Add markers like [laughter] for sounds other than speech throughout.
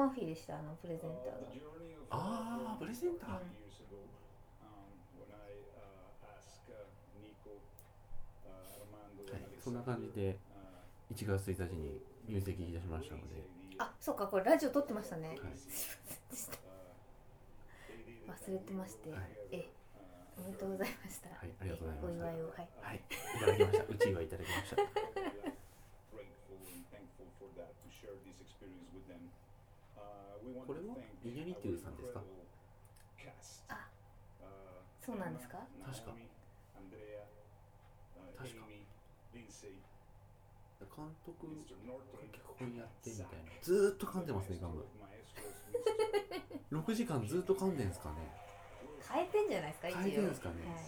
マーフィーでしたあのプレゼンターが。ああプレゼンター、うん。そんな感じで1月1日に入籍いたしましたので。あそうかこれラジオ撮ってましたね、はい、[laughs] 忘れてまして、え、えおめでとうございました。はいありがとうございますはい、い、ただきました。うち祝いただきました。[laughs] Uh, これ thank イニャリテューさんですか？あ Uh, そうなんですか？確か。uh, 確か。監督. Norton, 脚本やってみたいな。ずーっと噛んでますねガム。maestros, Mr. 6時間ずーっと噛んでんすかね？変えてんじゃないですか一応。変えてんすかね？はい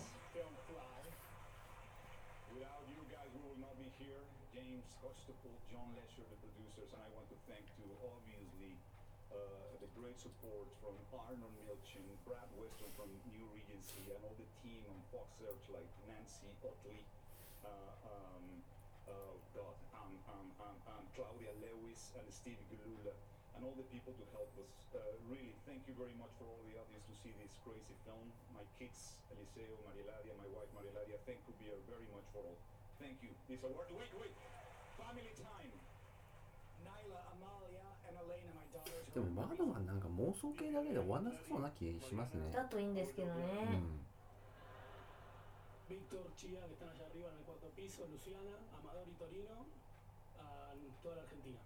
support from Arnold Milchin, Brad Weston from New Regency, and all the team on Fox Search like Nancy Otley, uh, um, uh, God, um, um, um, um, Claudia Lewis, and Steve Gulula, and all the people to help us. Uh, really, thank you very much for all the audience to see this crazy film. My kids, Eliseo, Mariladia, my wife Mariladia, thank you very much for all. Thank you. This award. Wait, wait. Family time. Nyla, Amalia, でもバードマンなんか妄想系だけで終わんなさそうな気しますね。だといいんですけどうね、ん。Víctor, Chía, que están allá arriba en el cuarto piso, Luciana, Amador y Torino, a toda la Argentina.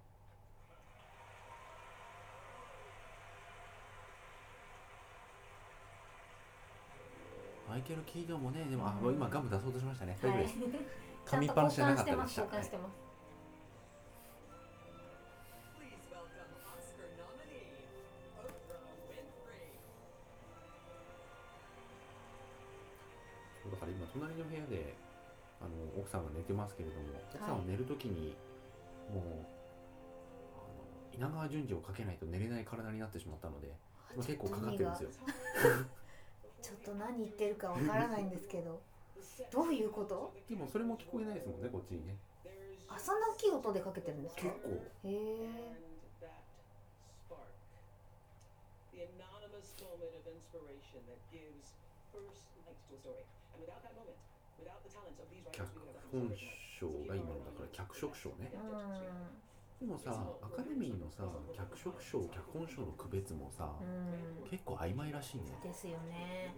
マイケル・キードンもねでもあうん。今ガム出そうとしましたね。大丈夫はい [laughs] です。ちゃんと噛みっぱなしじゃなか交換してったでしたます。交換してます、Please 隣の部屋であの奥さんが寝てますけれども奥さんは寝るときにもうあの稲川淳二をかけないと寝れない体になってしまったので今結構かかってるんですよ。[laughs] ちょっと何言ってるかわからないんですけどどういうこと？でもそれも聞こえないですもんねこっちにね。あそんな大きい音でかけてるんですか？結構。へえ。The anonymous moment of inspiration that gives first light to a story. 脚本賞が今のだから脚色賞ね、でもさアカデミーのさ脚色賞脚本賞の区別もさ、結構曖昧らしいね。でよね。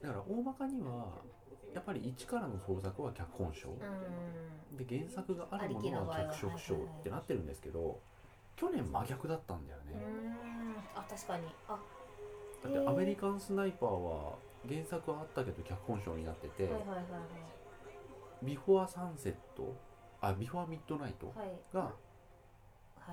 だから大まかにはやっぱり一からの創作は脚本賞、で原作があるものは脚色賞ってなってるんですけど去年真逆だったんだよね、うん、あ確かに。あだってアメリカンスナイパーは原作はあったけど脚本賞になっててはいはいはいビフォアサンセットあビフォアミッドナイトはい。はいがは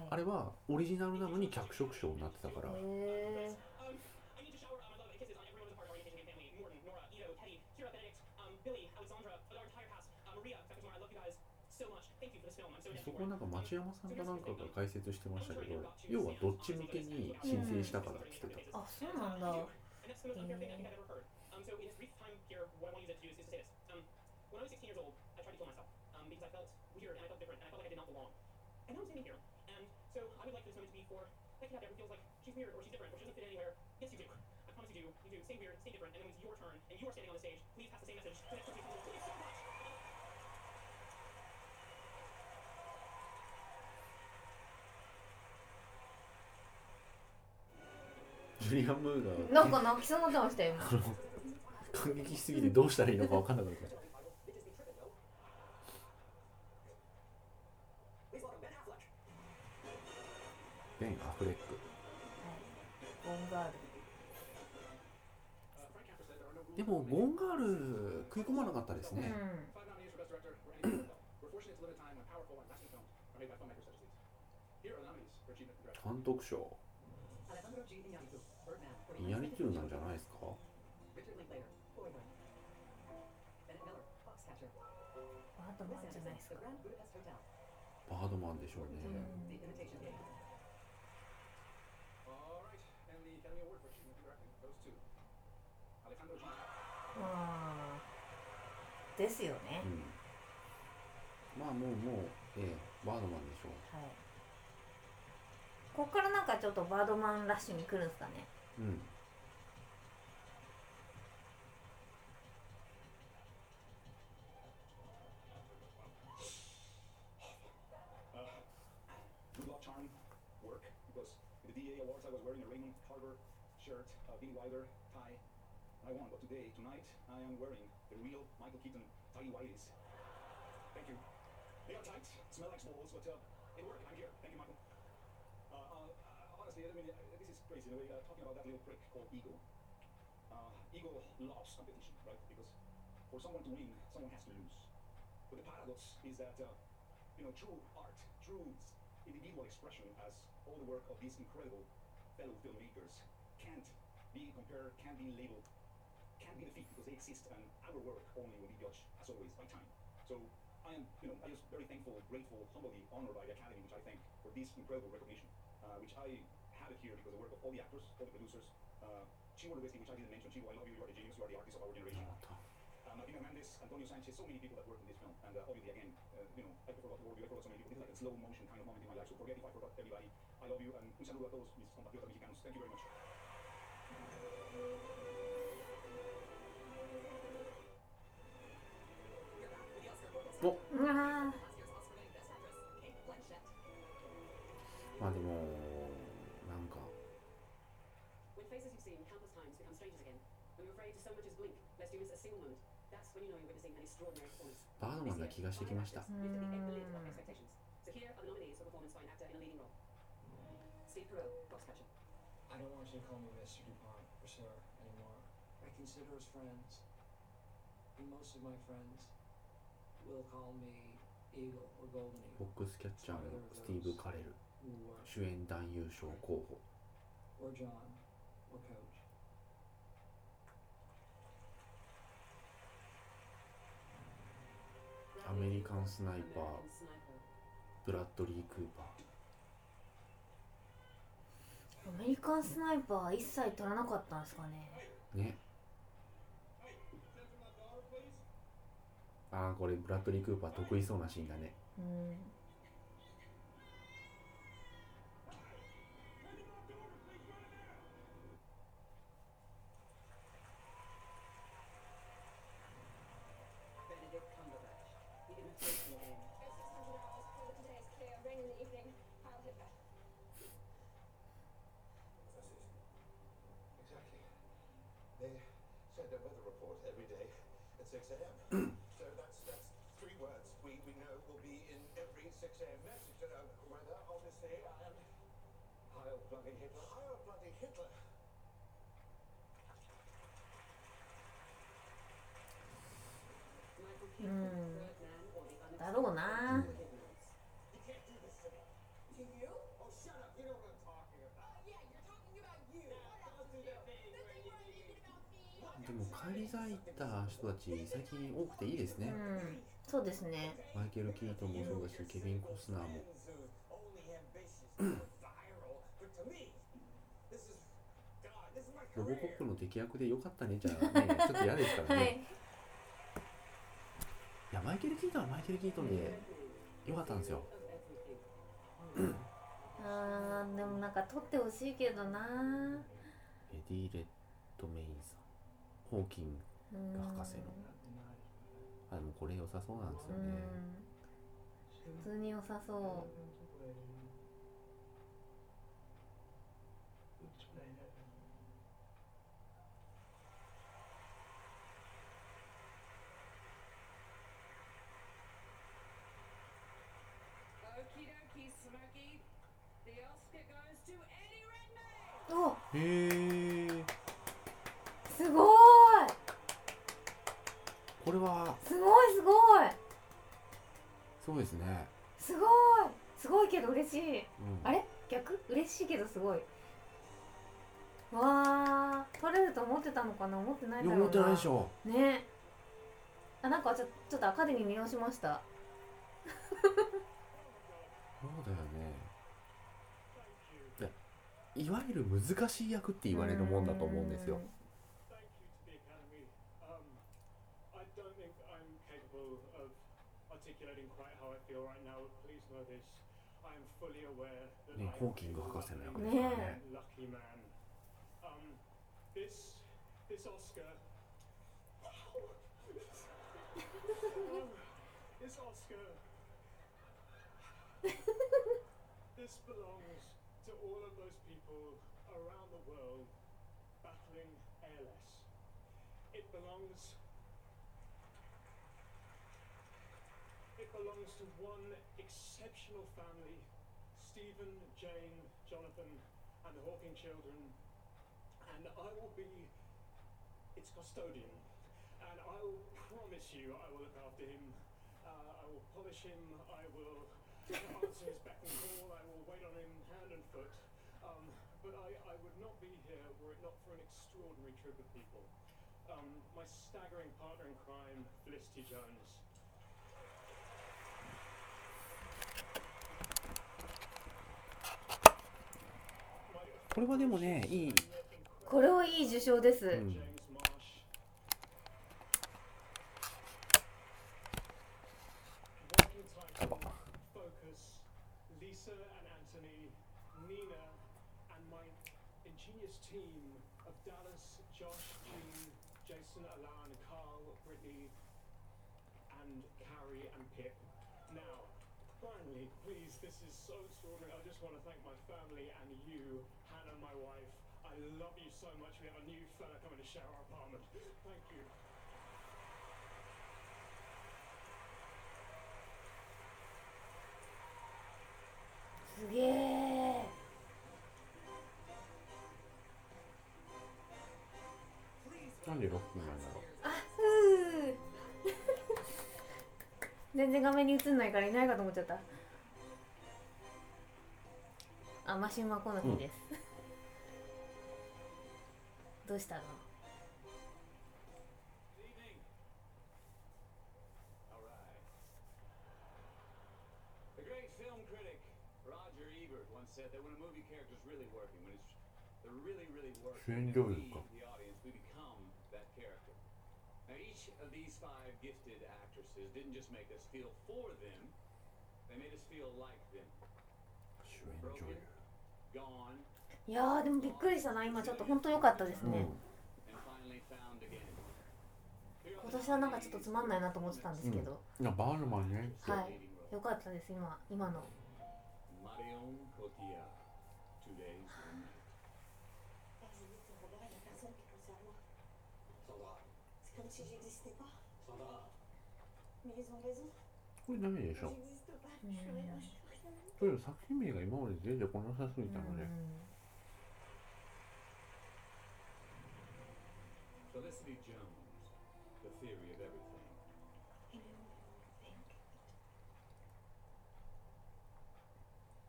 い。あれはオリジナルなのに脚色賞になってたから。へえ Um, I need to shower uh, my love and kisses on everyone who's a part of our orientation game family. Morton, Nora, Ito, Teddy, Kira, Benedict, um, Billy, Alexandra, our entire cast, uh, Maria, Becca Tamar, I love you guys so much. Thank you for this film. I'm so そこ for なん it. か町山さんかなんかが解説してましたけど要はどっち向けに申請したからって言ってたあそうなんだジュリア・ムーがなんか泣きそなってましたよ感激しすぎてどうしたらいいのか分かんなくなった。ベン・アフレック、でもゴンガール食い込まなかったですね、[clears throat] 監督賞。ですか？バードマンでしょうね。ですよね。まあ、もう、もう、ええ、バードマンでしょう。はい。ここからなんかちょっとバードマンラッシュに来るんですかね？うん。Shirt, Billy Wilder tie. I won, but today, tonight, I am wearing the real Michael Keaton tidy whities. Thank you. They are tight, smell like balls, but uh, they work. I'm here. Thank you, Michael. Uh, uh, uh, honestly, I mean, uh, this is crazy. A way, uh, talking about that little prick called ego. Uh, ego loves competition, right? Because for someone to win, someone has to lose. But the paradox is that, you know, true art, true individual expression, as all the work of these incredible fellow filmmakers can't be compared, can't be labeled, can't be defeated because they exist, and our work only will be judged, as always, by time. So I am, you know, I'm just very thankful, grateful, humbly honored by the Academy, which I thank for this incredible recognition, uh, which I have it here because the work of all the actors, all the producers. Uh, Lubeski, which I didn't mention. Chivo, I love you. You are the genius. You are the artist of our generation. また Uh, Martina Hernandez, Antonio Sanchez, so many people that worked in this film. And uh, obviously, again, uh, you know, I forgot work with, I forgot so many people. This is like a slow motion kind of moment in my life. So forget if I forgot everybody. I love you. And un saludo a todos mis compatriotas mexicanos. Thank you very much. おうわまあでもなんか When faces you've seen countless times become strangers again, when you're afraid so much as blink, lest you miss a single moment, that's when you know you're witnessing an extraordinary performance. バードマンな気がしてきました Lifted the Sir anymore. I consider us friends. And most of my friends will call me Eagle or Golden ボ Eagle ックスキャッチャーのスティーブ・カレル or, 主演男優賞候補 or John or Coach. アメリカンスナイパー American Sniper. ブラッドリー・クーパーアメリカンスナイパー一切取らなかったんですかね。ーね。ああこれブラッドリー・クーパー得意そうなシーンだね。うん「send a weather report every day at 6 a.m. so that's that's three words we, we know will be in every 6 a.m. message. Uh, weather, obviously, and Heil bloody Hitler. Heil bloody Hitler. Michael Hmm. Keaton, Birdman, or the だろうな unexpected Hitmans. You can't do this to me. To you? Oh, shut up. You know what I'm talking about. Yeah, you're talking about you. Don't do that. This thing we're thinking about 帰り咲いた人たち最近多くていいですね、うん。そうですね。マイケル・キートンもそうだしケビン・コスナーも。ロボ.コップの敵役でよかったね。じゃあねちょっと嫌ですからね、、はい。いやマイケル・キートンはマイケル・キートンでよかったんですよ.あーでもなんか取ってほしいけどなエディ・レッドメインさんホーキンうん。博士の。あでもこれ良さそうなんですよね、うん。普通に良さそう。Okie dokie, Smokey. The Oscar goes to Eddie Redmayne. おへえすごいこれは。すごいすごい。そうですね、すごい。すごいけど嬉しい。うん、あれ？逆？嬉しいけどすごい。わー取れると思ってたのかな？思ってないだろうな。思ってないでしょ。ね。あなんかちょちょっとアカデミー見直しました。そうだよね。でいわゆる難しい役って言われるもんだと思うんですよ articulating quite how I feel right now, but please know this. I am fully aware that ね I ホ am ーキング a 博士の役 lucky ですからね lucky man. Um, this this Oscar. [laughs] this Oscar. this belongs to all of those people around the world battling ALS. It belongs. to one exceptional family Stephen, Jane, Jonathan, and the Hawking children. And I will be its custodian. And I will promise you I will look after him. Uh, I will polish him. I will answer his beck and call. I will wait on him hand and foot. Um, but I, I would not be here were it not for an extraordinary troop of people. Um, my staggering partner in crime, Felicity Jones. これはでもねいい、これはいい受賞です、うん、James Marsh. Working title, Focus, Lisa and Anthony, Nina, and my ingenious team of Dallas, Josh, Jean, Jason, Alan, Carl, Brittany, and Carrie and Pip. Now, finally, please, this is so extraordinary. I just want to thank my family and you, Hannah, my wife. I love you so much. We have a new fella coming to share our apartment. Thank you. すげえなんでロッキーなんだろうあふう全然画面に映んないからいないかと思っちゃったあマシュマコの日です、どうしたの Good evening. All right. The great film critic Roger Ebert once said that when a movie character's really working, when it's they're really, really working, 主演 and 女優 we, か the audience, we become that character. Now, each of these five gifted actresses didn't just make us feel for them; they made us feel like them. 主演女優 Gone いやーでもびっくりしたな。今ちょっと本当良かったですね、う、今年はなんかちょっとつまんないなと思ってたんですけど、いやバールマンね。はい。良かったです今今の。これ何でしょ、という作品名が今まで全然こなさすぎたので、Felicity Jones, The Theory of Everything. You know, think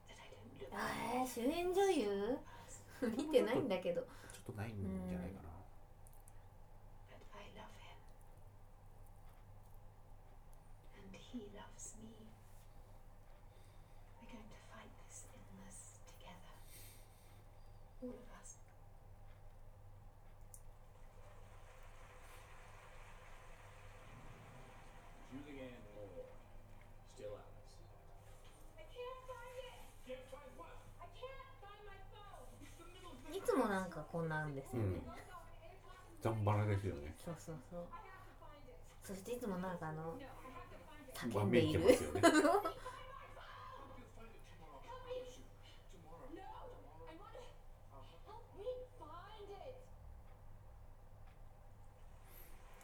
that I don't あー主演女優見てないんだけどちょっとないんじゃないかな、but I love him. And he loves me. We're going to fight this illness together. All of us. Julianne Moore, Still Alice. I can't find it. Can't find what? I can't find my phone. いつもなんかこんなんですよね、ザンバラですよね。そうそうそう。そしていつもなんかあのわ叫んでいる.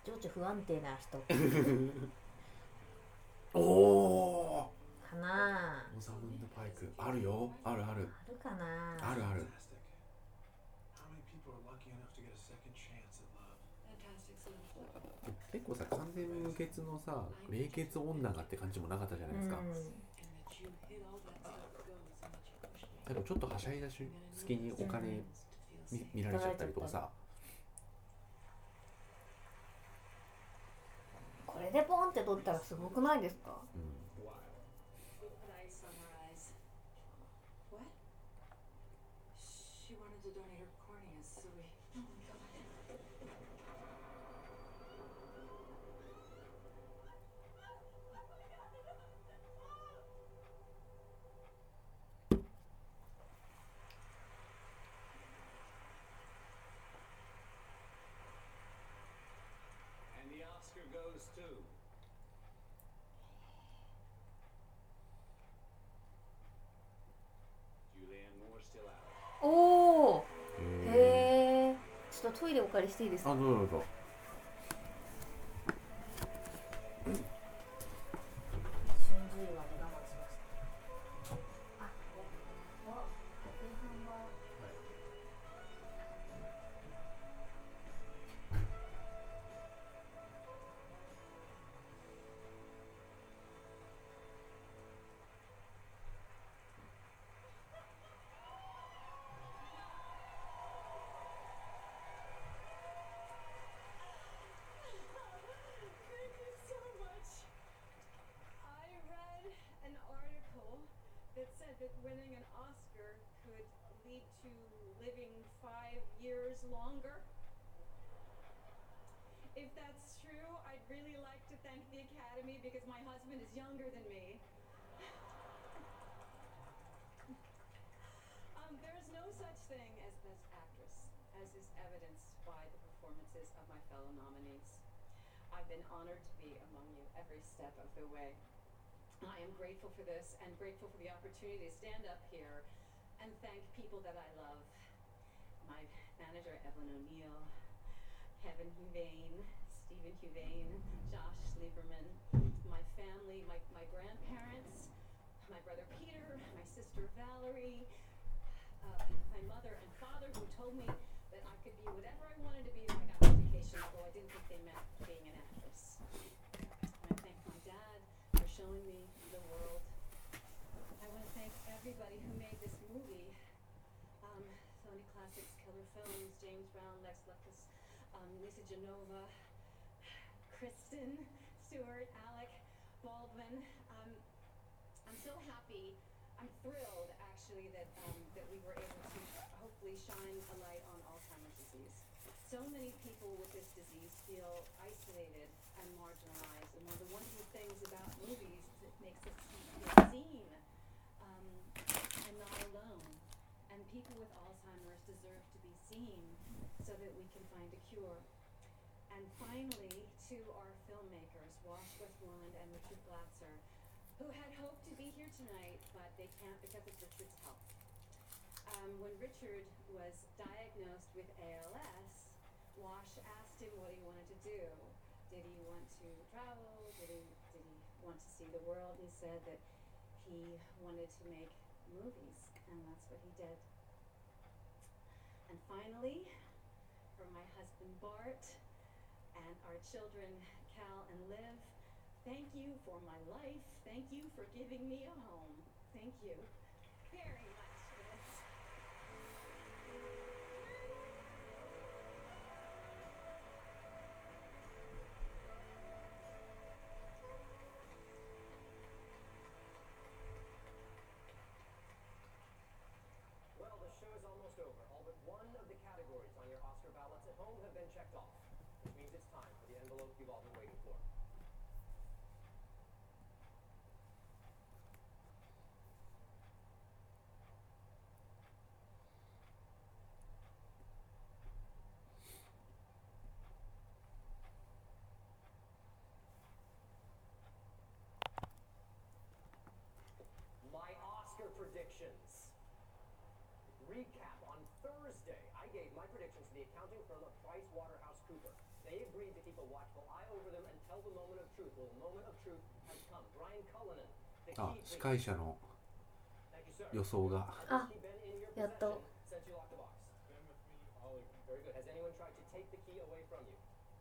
情緒不安定な人。[laughs] おおかなロザムンド・パイクあるよ。あるある。あるかなあるある結構さ、完全無欠のさ、名血女がって感じもなかったじゃないですか。でもちょっとはしゃいだし、好きにお金見,られちゃったりとかさ。これでポンって取ったらすごくないですか、トイレお借りしていいですか？あどうぞどうぞ。Really like to thank the Academy because my husband is younger than me. Um, there is no such thing as Best Actress, as is evidenced by the performances of my fellow nominees. I've been honored to be among you every step of the way. I am grateful for this and grateful for the opportunity to stand up here and thank people that I love. My manager, Evelyn O'Neill, Kevin Huvane, Stephen Huvane, Josh Lieberman, my family, my, my grandparents, my brother Peter, my sister Valerie, uh, my mother and father who told me that I could be whatever I wanted to be if I got an education, although I didn't think they meant being an actress. And I thank my dad for showing me the world. I want to thank everybody who made this movie. Um, Sony Classics, Killer Films, James Brown, Lex Lucas, um, Lisa Genova, Kristen, Stewart, Alec, Baldwin. Um, I'm so happy. I'm thrilled, actually, that um, that we were able to hopefully shine a light on Alzheimer's disease. So many people with this disease feel isolated and marginalized, and one of the wonderful things about movies is it makes us feel seen um, and not alone. And people with Alzheimer's deserve to be seen so that we can find a cure. And finally, our filmmakers, Wash Westmoreland and Richard Glatzer, who had hoped to be here tonight, but they can't because of Richard's health. Um, when Richard was diagnosed with ALS, Wash asked him what he wanted to do. Did he want to travel? Did he, did he want to see the world? He said that he wanted to make movies, and that's what he did. And finally, for my husband Bart and our children Cal and Liv, thank you for my life. Thank you for giving me a home. Thank you very much Recap. On Thursday, I gave my predictions to the accounting firm of Price Waterhouse Cooper. They agreed to keep a watchful eye over them until the moment of truth. Well, the moment of truth has come. Brian Cullinan, the あ key 司 please. 会者の Thank you, sir. 予想が Has he been in your やっと possession since you locked the box? Very good. Has anyone tried to take the key away from you?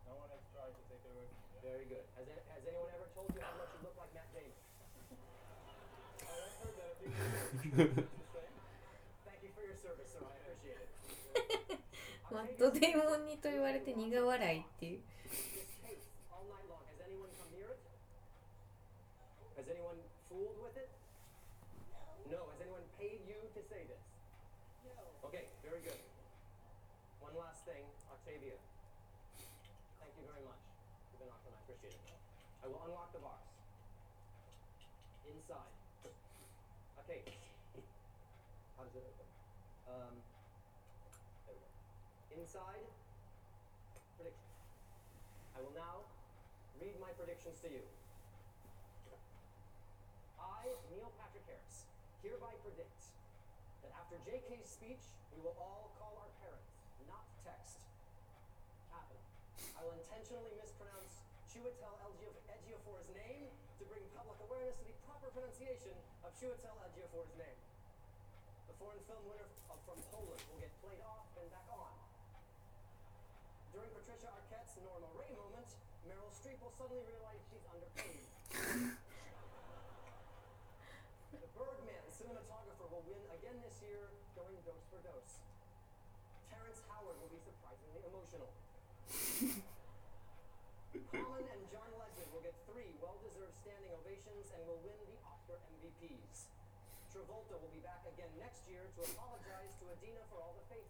No one has tried to take it away from me. Very good. Has, a- has anyone ever told you how much you look like Matt Damon? I've heard that a few times. Thank you for your service, sir. I appreciate it. マットデーモンにと言われて苦笑いっていう This case all night long. Has anyone come near it? Has anyone fooled with it? No. Has anyone paid you to say this? No. Okay, very good. One last thing, Octavia. Thank you very much. You've been awesome. I appreciate it. I will unlock the box. Inside. Okay. How does it open? Um. Inside. Predictions. I will now read my predictions to you. I, Neil Patrick Harris, hereby predict that after JK's speech, we will all call our parents, not text. Capital. I will intentionally mispronounce Chiwetel Ejiofor's name to bring public awareness to the proper pronunciation of Chiwetel Ejiofor's name. The foreign film winner from Poland will get played off and back on. Ray moment, Meryl Streep will suddenly realize she's underpaid. the Birdman cinematographer will win again this year, going dose for dose. Terrence Howard will be surprisingly emotional. Common and John Legend will get three well-deserved standing ovations and will win the Oscar MVPs. Travolta will be back again next year to apologize to Adina for all the face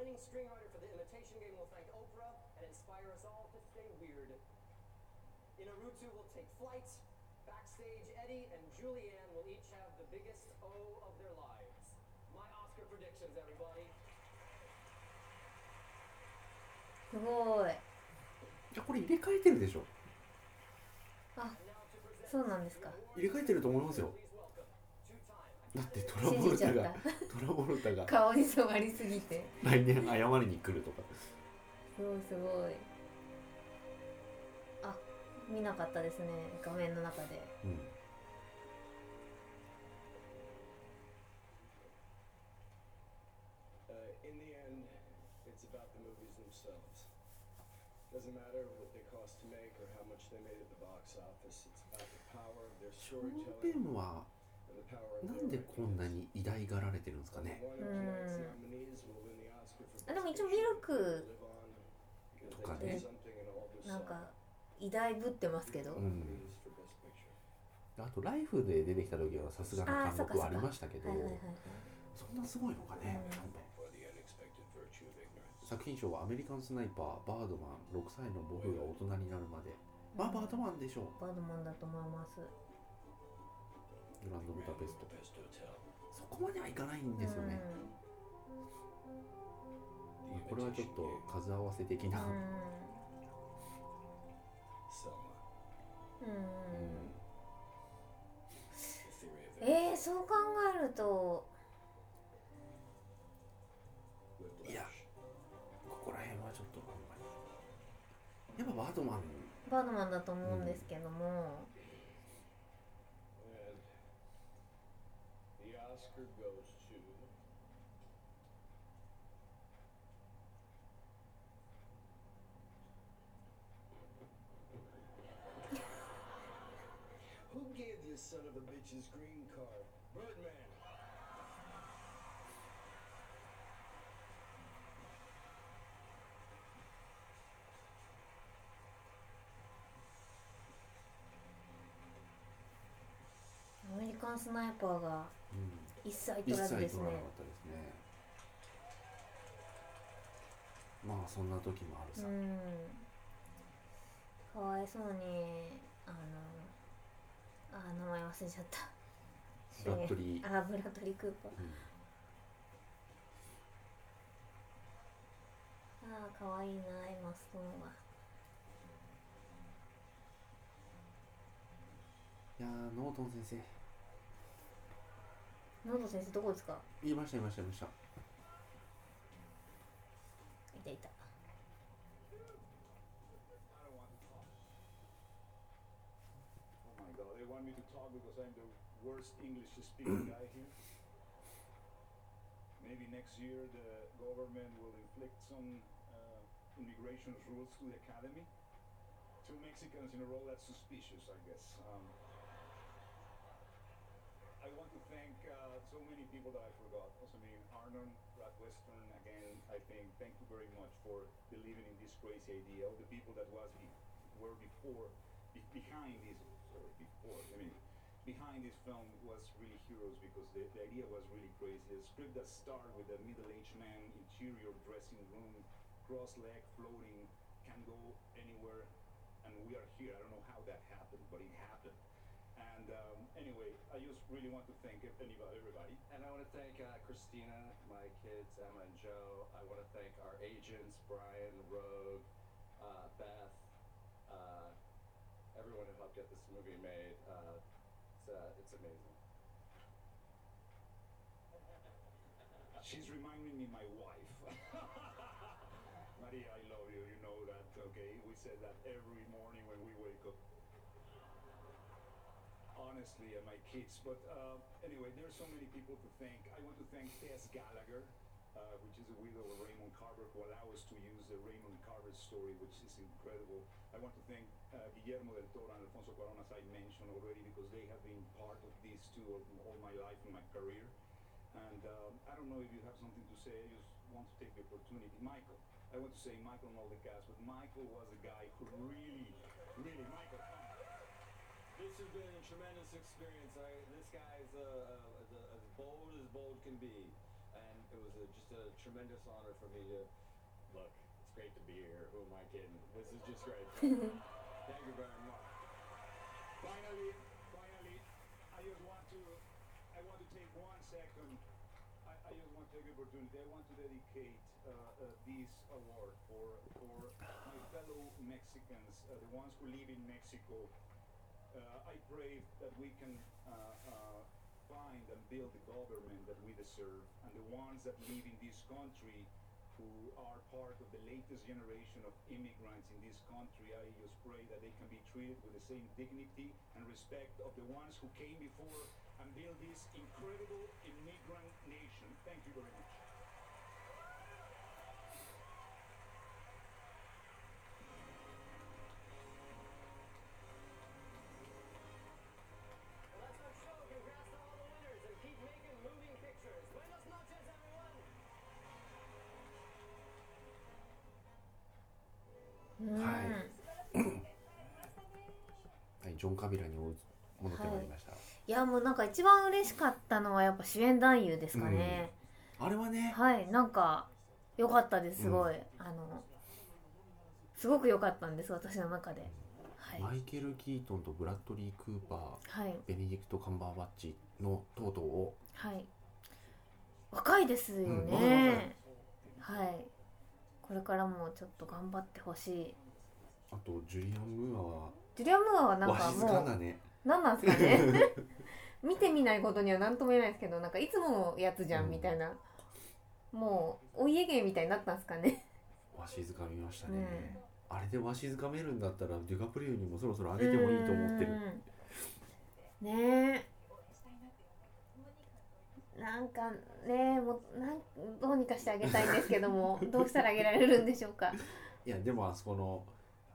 winning screenwriter for The Imitation Game will thank Oprah and inspire us all to stay weird. Inarutu will take flight. Backstage, Eddie and Julianne will each have the biggest O of their lives. My Oscar predictions, everybody. すごいいやこれ入れ替えてるでしょあそうなんですか入れ替えてると思いますよだってトラボルタがトラボルタが。顔に染まりすぎて。来年謝りに来るとかそうすごい。あ見なかったですね。画面の中で。うん。ショーペンはなんでこんなに偉大がられてるんですかね？でも一応ミルクとかね。なん.か偉大ぶってますけど、うん.あとライフで出てきた時はさすがの貫禄はありましたけどそんなすごいのかねうん.作品賞はアメリカンスナイパーバードマン6歳の僕が大人になるまで。まあバードマンでしょう。バードマンだと思いますグランドブダペスト.そこまではいかないんですよね、The これはちょっと.数合わせ的な、う.んうん、えー、そう考えると.いやここら辺はちょっとやっぱバードマンバードマンだと思うんですけども、And the Oscar goes to. Who gave this son of a bitch's green card? Birdman. アメリカンスナイパーがうん。一切一取らずですね。切取らなかったですね。まあそんな時もあるさ、うん。かわいそうにあのあ名前忘れちゃった。ブラッドリー。あブラッドリー・クーパー。うん。ああかわいいなエマストーンは。いやーノートン先生ノート先生どこですか？言いました言いました言いました。いたいた I want to thank uh, so many people that I forgot. Also, I mean, Arnon, Brad Western, again, I think, thank you very much for believing in this crazy idea. All the people that was be, were before, be, behind this, sorry, before, I mean, behind this film was really heroes because the, the idea was really crazy. A script that started with a middle-aged man, interior dressing room, cross-leg floating, can go anywhere, and we are here. I don't know how that happened, but it happened. And um, anyway, I just really want to thank anybody, everybody. And I want to thank uh, Christina, my kids, Emma and Joe. I want to thank our agents, Brian, Rogue, uh, everyone who helped get this movie made. Uh, it's, uh, it's amazing. She's reminding me my wife. [laughs] Maria, I love you. You know that, okay? We said that every morning when we wake up. Honestly, and my kids. But uh, anyway, are so many people to thank. I want to thank Tess Gallagher, uh, which is a widow of Raymond Carver, who allowed us to use the Raymond Carver story, which is incredible. I want to thank uh, Guillermo del Toro and Alfonso Cuarón, as I mentioned already, because they have been part of these two all, my life and my career. And um, I don't know if you have something to say. I just want to take the opportunity. Michael, I want to say Michael and all the cast, but Michael was a guy who really, really, Michael. This has been a tremendous experience. I, this guy's uh, uh, as, as bold as bold can be, and it was a, just a tremendous honor for me to look. It's great to be here. Who am I kidding? This is just great. [laughs] Thank you very much. Finally, finally, I just want to, I want to take one second. I, I just want to take the opportunity. I want to dedicate uh, uh, this award for for my fellow Mexicans, uh, the ones who live in Mexico. Uh, I pray that we can uh, uh, find and build the government that we deserve, and the ones that live in this country who are part of the latest generation of immigrants in this country, I just pray that they can be treated with the same dignity and respect of the ones who came before and built this incredible immigrant nation. Thank you very much. ジョン・カビラに戻ってまいりました、いやもうなんか一番嬉しかったのはやっぱ主演男優ですかね、あれはね。はいなんか良かったですすごい、あのすごく良かったんです私の中で。はい。マイケル・キートンとブラッドリー・クーパー、はい。ベネディクト・カンバーバッチのとうとうを。はい。若いですようんはい。これからもちょっと頑張ってほしい。あとジュリアン・ムーアはジュリアン・ムーアはなんかもうかんだね。何なんですかね。[laughs] 見てみないことには何とも言えないですけどなんかいつものやつじゃんみたいな、もうお家芸みたいになったんですかね。わしづかみましたね、ねあれでわしづかめるんだったらデュカプリオにもそろそろ上げてもいいと思ってる。うんねえ。なんかねもうなんどうにかしてあげたいんですけども [laughs] どうしたらあげられるんでしょうか。いやでもあそこの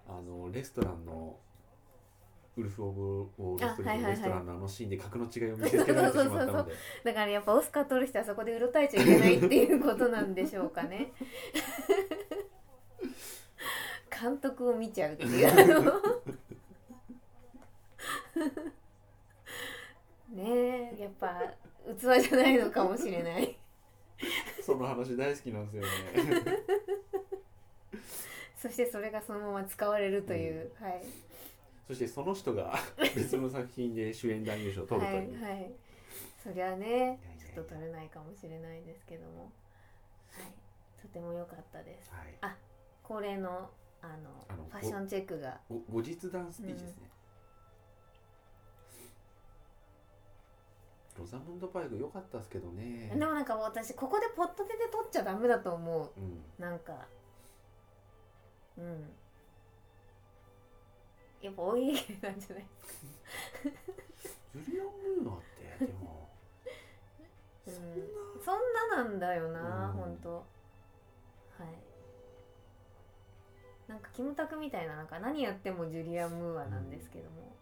あのレストランのウルフ・オブ・ウォール・ストリートレストランのあのシーンで格の違いを見せつけられてしまったのでだからやっぱオスカー取る人はそこで。うろたえちゃいけないっていうことなんでしょうかね。監督を見ちゃうっていうねえやっぱ器じゃないのかもしれない。その話大好きなんですよね。[laughs] そしてそれがそのまま使われるという、はいそしてその人が [laughs] 別の作品で主演男優賞を取るという、はいはい。そりゃねちょっと取れないかもしれないですけども。はい。とても良かったです、はい。あ恒例のあのファッションチェックが。ご後日談スピーチですね、ロザムンド・パイク良かったですけどね。でもなんか私ここでポット手で取っちゃダメだと思う。うん。なんか。うんやっぱお家芸なんじゃない？ジュリアン・ムーアってでも。[laughs] うん。そんななんだよな、うん。ほんとはい。なんかキムタクみたいななんか何やってもジュリアン・ムーアなんですけども、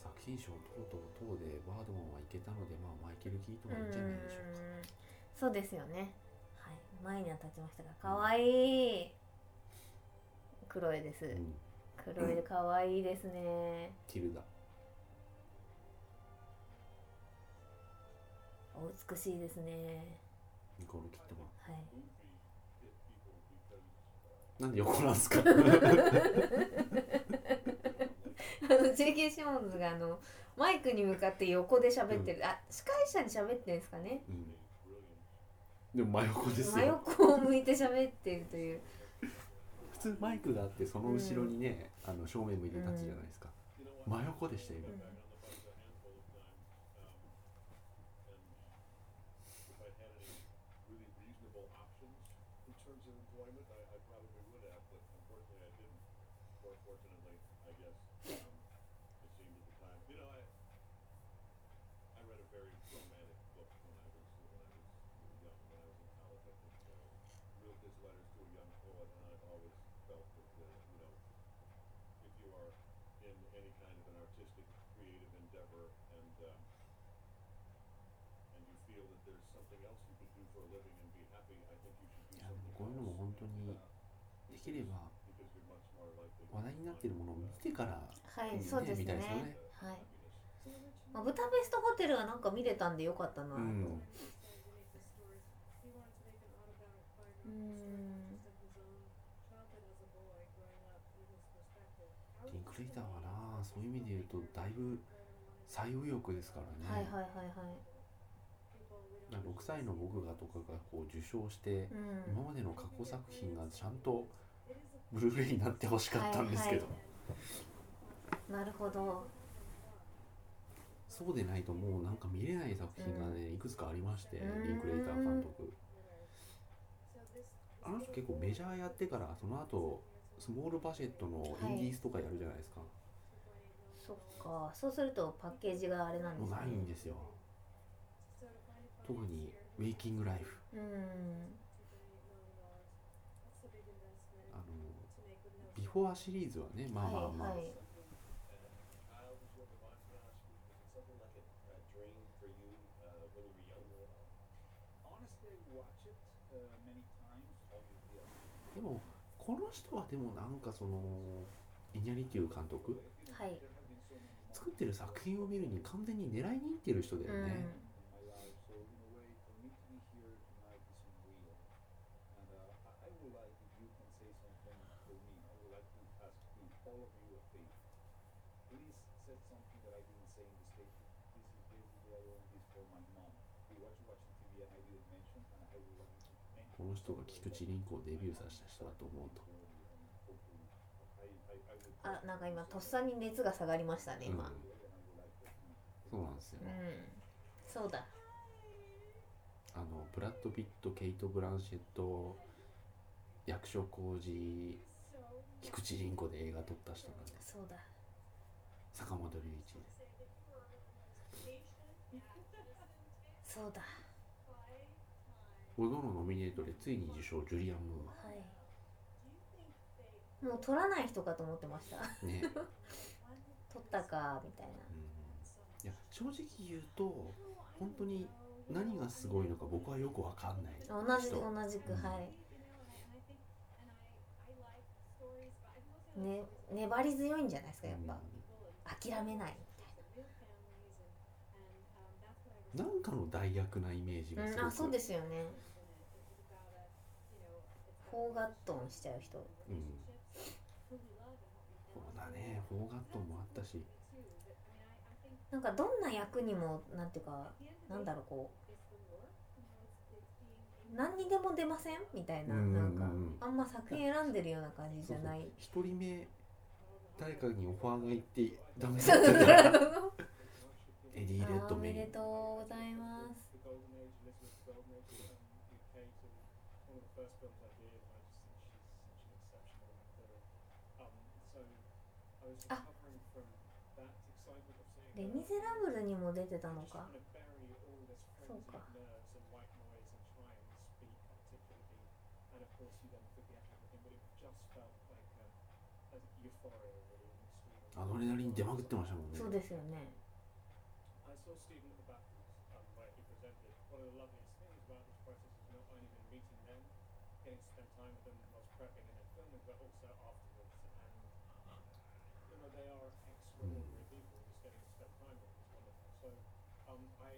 作品賞等々等でバードマンはいけたので、まあ、マイケル・キートンはいいんじゃないでしょうか。うん。そうですよね。はい。前には立ちましたが可愛い。クロエです、うん。クロエで可愛いですね。ティルダ。お美しいですね。ニコール・キットマン。はい。なんで横なんすか？[laughs] あの J.K. シモンズがあのマイクに向かって横で喋ってる、あ司会者に喋ってるんですかね。うん。でも真横です真よ横を向いて喋ってるという。普通マイクがあってその後ろにね、あの正面向いて立つじゃないですか、真横でしたよ今、If I had any really reasonable options in terms of employment, I, I probably would have, but unfortunately I didn't. Or fortunately, I guess, um, it seemed at the time. You know, I, I read a very romantic book when I was, when I was young, when I was in college. I think, uh, Rilke's Letters to a Young Poet, and I've always felt that, uh, you know, if you are in any kind of an artistic, creative endeavor and, um, and you feel that there's something else you could do for a living and be happy, I think you should do いや something こういうのも本当にできれば話題になってるものを見てからはい、うんそうですよね。はい、まあ、ブタペストホテルはなんか見れたんでよかったな。と、うん。うん。リンクレイターはなそういう意味で言うとだいぶ最右翼ですからね、はいはいはいはい6歳の僕がとかがこう受賞して、うん。今までの過去作品がちゃんとブルーレイになってほしかったんですけど、なるほど。そうでないともうなんか見れない作品がね、いくつかありまして、うん。リンクレイター監督。あの人結構メジャーやってからその後スモールバジェットのインディースとかやるじゃないですか、そっか。そうするとパッケージがあれなんですね。ないんですよ特にウェイキングライフ、あのビフォアシリーズはねまあまあまあ、でもこの人はでもなんかそのイニャリという監督、作ってる作品を見るに完全に狙いにいってる人だよね、Say something that I didn't say in the statement. This is basically I want this for my mom. We watch watching TV and I didn't mention, and I like you to mention. この人が菊池凛子をデビューさせた人だと思うとあなんか今とっさに熱が下がりましたね今うんそうなんですよ、うん、そうだあのブラッド・ピットケイト・ブランシェット役所広司菊池凛子で映画撮った人なんですそうだ坂本龍一。そうだ。5度のノミネートでついに受賞ジュリアン・ムはい。もう取らない人かと思ってました。ーね、[laughs] うん、い取ったかみたいな。や正直言うと本当に何がすごいのか僕はよくわかんない。同じ人。同じく、うん。はい。ね粘り強いんじゃないですかやっぱ、諦めないな。んかの代役なイメージがすごく、うん、あそうですよね。フォーガットンしちゃう人。うん。そうだね。フォーガットンもあったし。なんかどんな役にもなんていうかなんだろうこう何にでも出ません？みたいな、なんかあんま作品選んでるような感じじゃない。一人目誰かにオファーが行ってダメデリーおめでとうございますあレミゼラブルにも出てたのかそうか。ドレナリン出まくってましたもんね。そうですよね I saw Stephen at the Battles, um, where he presented. One of the loveliest things about this process is not only been meeting them, getting to spend time with them whilst prepping and then filming, but also afterwards. And you know they are extraordinary people. Just getting to spend time with them is wonderful. So um, I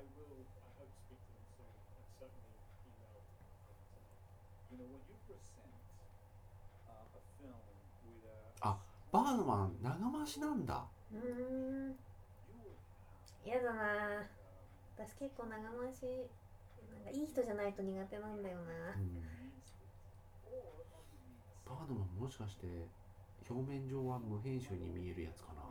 I will I hope to speak to them soon, and certainly email them tonight. You know, when you present uh, a film with a あババードマン長回しなんだ。うーん。やだな。私結構長回しなんかいい人じゃないと苦手なんだよな。うん。バードマンもしかして表面上は無編集に見えるやつかな。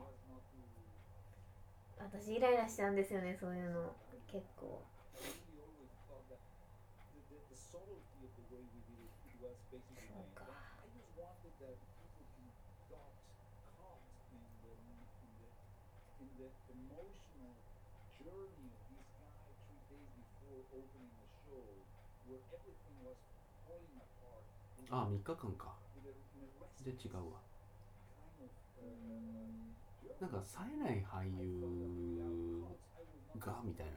私イライラしちゃうんですよねそういうの。結構。We always thought that the, the, the subtlety of the way we did it, it was basically Oh, made. God. I just wanted that people can got caught in the in the in the emotional journey of this guy three days before opening the show, where everything was falling あ3日間か。で違うわ。なんか冴えない俳優がみたいな。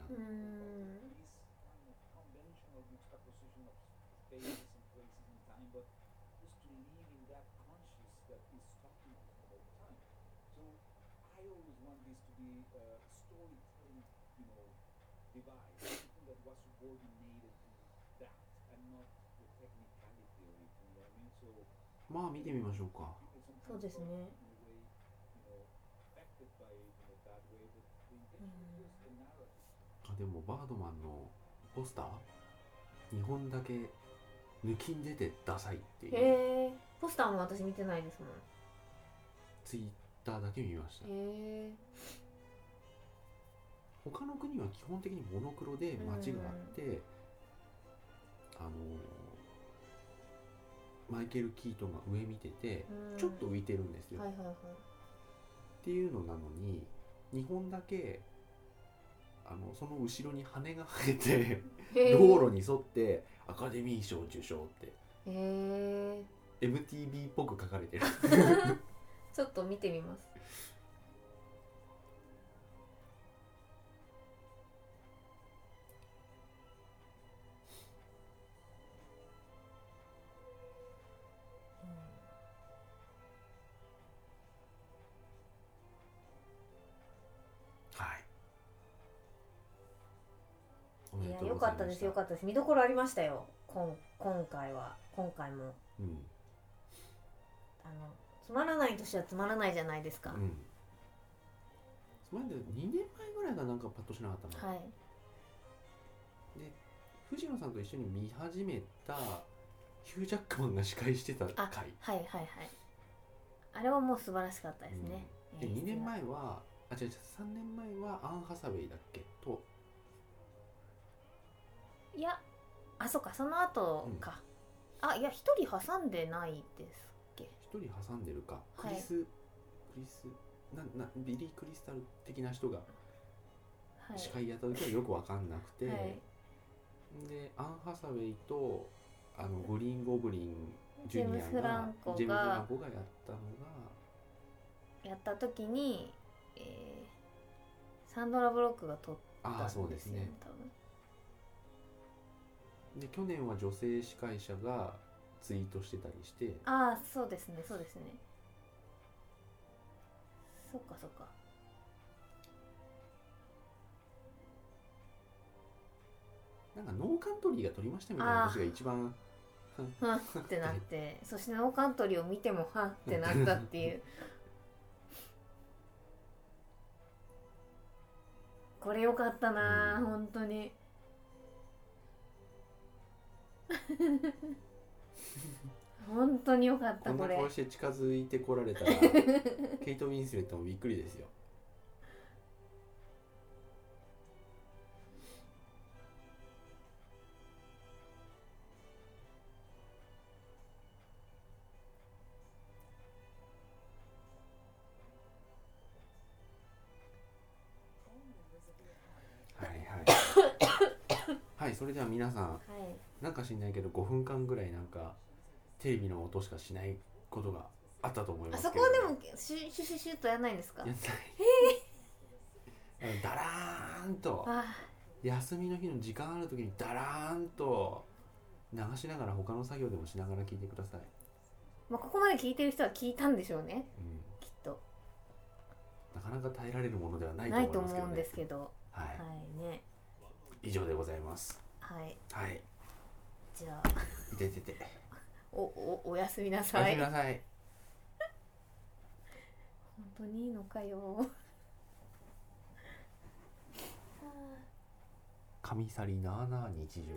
まあ見てみましょうか。そうですね.あでもバードマンのポスター？2本だけ抜きん出てダサいっていう。へえポスターも私見てないですもん。ツイッターだけ見ました。へえ他の国は基本的にモノクロで街があって、あのマイケル・キートンが上見ててうん。ちょっと浮いてるんですよ、はいはいはい。っていうのなのに2本だけあのその後ろに羽が生えて道路に沿ってアカデミー賞受賞ってへえ MTV っぽく書かれてる。[laughs] ちょっと見てみますです。よかったです。見どころありましたよ。こん今回は。今回も。うん。あのつまらない年はつまらないじゃないですか、うん。その前で2年前ぐらいがなんかパッとしなかったの、はい。で藤野さんと一緒に見始めたヒュージャックマンが司会してたあ回。はいはいはい。あれはもう素晴らしかったですね、で演出2年が前はあ違う違う3年前はアン・ハサウェイだっけ？といやあそっかその後か、あいや一人挟んでないですっけ？1人挟んでるか。クはい。リス、クリスななビリー・クリスタル的な人がはい。司会やった時はよく分かんなくて、はい。でアン・ハサウェイとあのグリーン・ゴブリンジュニアジェームスフラがンコがジェームス・フランコがやったのがやった時に、えーサンドラ・ブロックが撮っああそうですね。多分で去年は女性司会者がツイートしてたりして。ああそうですねそうですね。そっかそっか。なんかノーカントリーが撮りましたみたいな話が一番はん。ってなってそしてノーカントリーを見てもはんってなったっていう。[laughs] これよかったな、うん。本当に本当によかったこんこれ。な顔して近づいてこられたら [laughs] ケイト・ウィンスレットもびっくりですよ。はいはい。[coughs] はいそれでは皆さんはいなんか知んないけど5分間ぐらいなんかテレビの音しかしないことがあったと思いあますけれどそこはでもシュシュシュシュッとやんないんですか？やんない。あのダラーンとあ休みの日の時間ある時にダラーンと流しながら他の作業でもしながら聞いてください、まあ、ここまで聞いてる人は聞いたんでしょうね。うん、きっと。なかなか耐えられるものではないとないと思いますけど、ね、思うんですけど。はい、はいね。以上でございます。はい。はいじゃあ。てて。おおおやすみなおさやすいみなさい。本当にいいのかよ。神去りなあなあ日常。